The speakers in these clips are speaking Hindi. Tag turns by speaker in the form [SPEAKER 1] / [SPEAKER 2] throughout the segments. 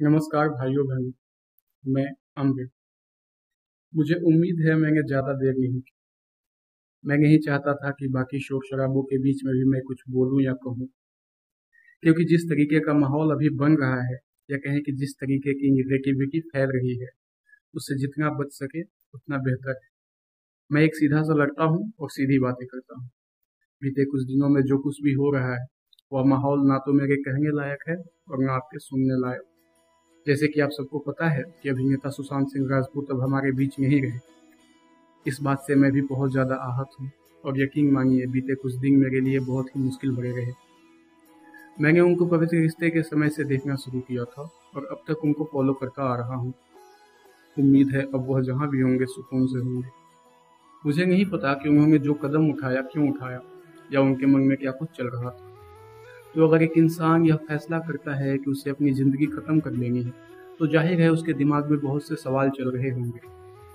[SPEAKER 1] नमस्कार भाइयों बहनों, मैं अम्बित मुझे उम्मीद है मैंने ज़्यादा देर नहीं की। मैं नहीं चाहता था कि बाकी शोर शराबों के बीच में भी मैं कुछ बोलूँ या कहूँ। क्योंकि जिस तरीके का माहौल अभी बन रहा है, या कहें कि जिस तरीके की निगेटिविटी फैल रही है, उससे जितना बच सके उतना बेहतर है। मैं एक सीधा सा लड़ता हूँ और सीधी बातें करता हूँ। बीते कुछ दिनों में जो कुछ भी हो रहा है, वह माहौल ना तो मेरे कहने लायक है और ना आपके सुनने लायक। जैसे कि आप सबको पता है कि अभिनेता सुशांत सिंह राजपूत अब हमारे बीच नहीं रहे। इस बात से मैं भी बहुत ज़्यादा आहत हूँ और यकीन मानिए, बीते कुछ दिन मेरे लिए बहुत ही मुश्किल भरे रहे। मैंने उनको पवित्र रिश्ते के समय से देखना शुरू किया था और अब तक उनको फॉलो करता आ रहा हूँ। उम्मीद है अब वह जहाँ भी होंगे, सुकून से होंगे। मुझे नहीं पता कि उन्होंने जो कदम उठाया, क्यों उठाया या उनके मन में क्या कुछ चल रहा था। तो अगर एक इंसान यह फैसला करता है कि उसे अपनी ज़िंदगी ख़त्म कर लेनी है तो ज़ाहिर है उसके दिमाग में बहुत से सवाल चल रहे होंगे,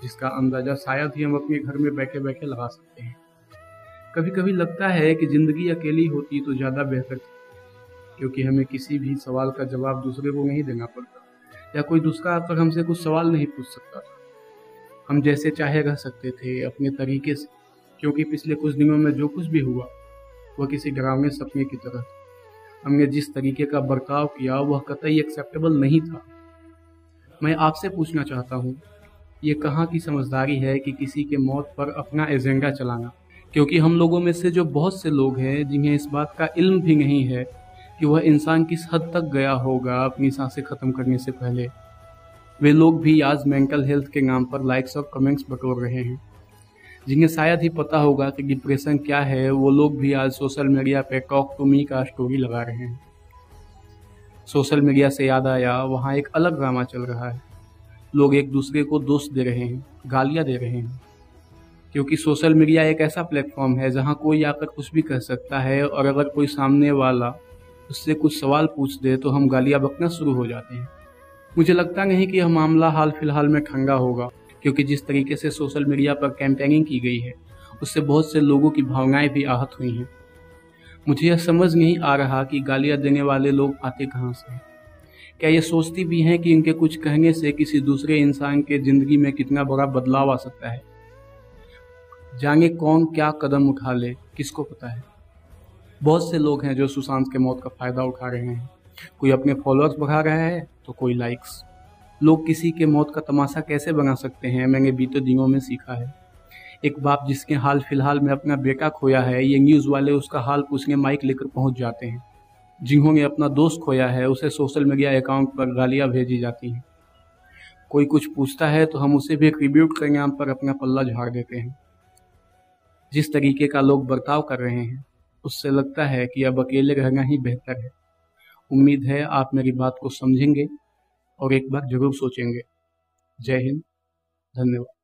[SPEAKER 1] जिसका अंदाज़ा शायद ही हम अपने घर में बैठे बैठे लगा सकते हैं। कभी कभी लगता है कि ज़िंदगी अकेली होती तो ज़्यादा बेहतर थी, क्योंकि हमें किसी भी सवाल का जवाब दूसरे को नहीं देना पड़ता, या कोई दूसरा आकर हमसे कुछ सवाल नहीं पूछ सकता था। हम जैसे चाहे रह सकते थे अपने तरीके से, क्योंकि पिछले कुछ दिनों में जो कुछ भी हुआ, वह किसी डरावने सपने की तरह था। हमने जिस तरीके का बर्ताव किया, वह कतई एक्सेप्टेबल नहीं था। मैं आपसे पूछना चाहता हूँ, ये कहाँ की समझदारी है कि किसी के मौत पर अपना एजेंडा चलाना? क्योंकि हम लोगों में से जो बहुत से लोग हैं, जिन्हें इस बात का इल्म भी नहीं है कि वह इंसान किस हद तक गया होगा अपनी साँसें ख़त्म करने से पहले। वे लोग भी आज मेंटल हेल्थ के नाम पर लाइक्स और कमेंट्स बटोर रहे हैं। जिन्हें शायद ही पता होगा कि डिप्रेशन क्या है, वो लोग भी आज सोशल मीडिया पे टॉक टू मी का स्टोरी लगा रहे हैं। सोशल मीडिया से याद आया, वहाँ एक अलग ड्रामा चल रहा है। लोग एक दूसरे को दोष दे रहे हैं, गालियाँ दे रहे हैं। क्योंकि सोशल मीडिया एक ऐसा प्लेटफॉर्म है जहाँ कोई आकर कुछ भी कह सकता है और अगर कोई सामने वाला उससे कुछ सवाल पूछ दे तो हम गालियाँ बकना शुरू हो जाते हैं। मुझे लगता नहीं कि यह मामला हाल फ़िलहाल में ठंगा होगा। क्योंकि जिस तरीके से सोशल मीडिया पर कैंपेनिंग की गई है, उससे बहुत से लोगों की भावनाएँ भी आहत हुई हैं। मुझे यह समझ नहीं आ रहा कि गालियाँ देने वाले लोग आते कहाँ से हैं। क्या ये सोचती भी हैं कि इनके कुछ कहने से किसी दूसरे इंसान के ज़िंदगी में कितना बड़ा बदलाव आ सकता है? जाने कौन क्या कदम उठा ले, किसको पता है? बहुत से लोग हैं जो सुशांत के मौत का फ़ायदा उठा रहे हैं। कोई अपने फॉलोअर्स बढ़ा रहा है तो कोई लाइक्स लोग किसी के मौत का तमाशा कैसे बना सकते हैं? मैंने बीते दिनों में सीखा है। एक बाप जिसके हाल फ़िलहाल में अपना बेटा खोया है, ये न्यूज़ वाले उसका हाल पूछने माइक लेकर पहुँच जाते हैं। जिन्होंने अपना दोस्त खोया है, उसे सोशल मीडिया अकाउंट पर गालियाँ भेजी जाती हैं। कोई कुछ पूछता है तो हम उसे भी ट्रिब्यूट के नाम पर अपना पल्ला झाड़ देते हैं। जिस तरीके का लोग बर्ताव कर रहे हैं, उससे लगता है कि अब अकेले रहना ही बेहतर है। उम्मीद है आप मेरी बात को समझेंगे। और एक बार ज़रूर सोचेंगे। जय हिंद। धन्यवाद।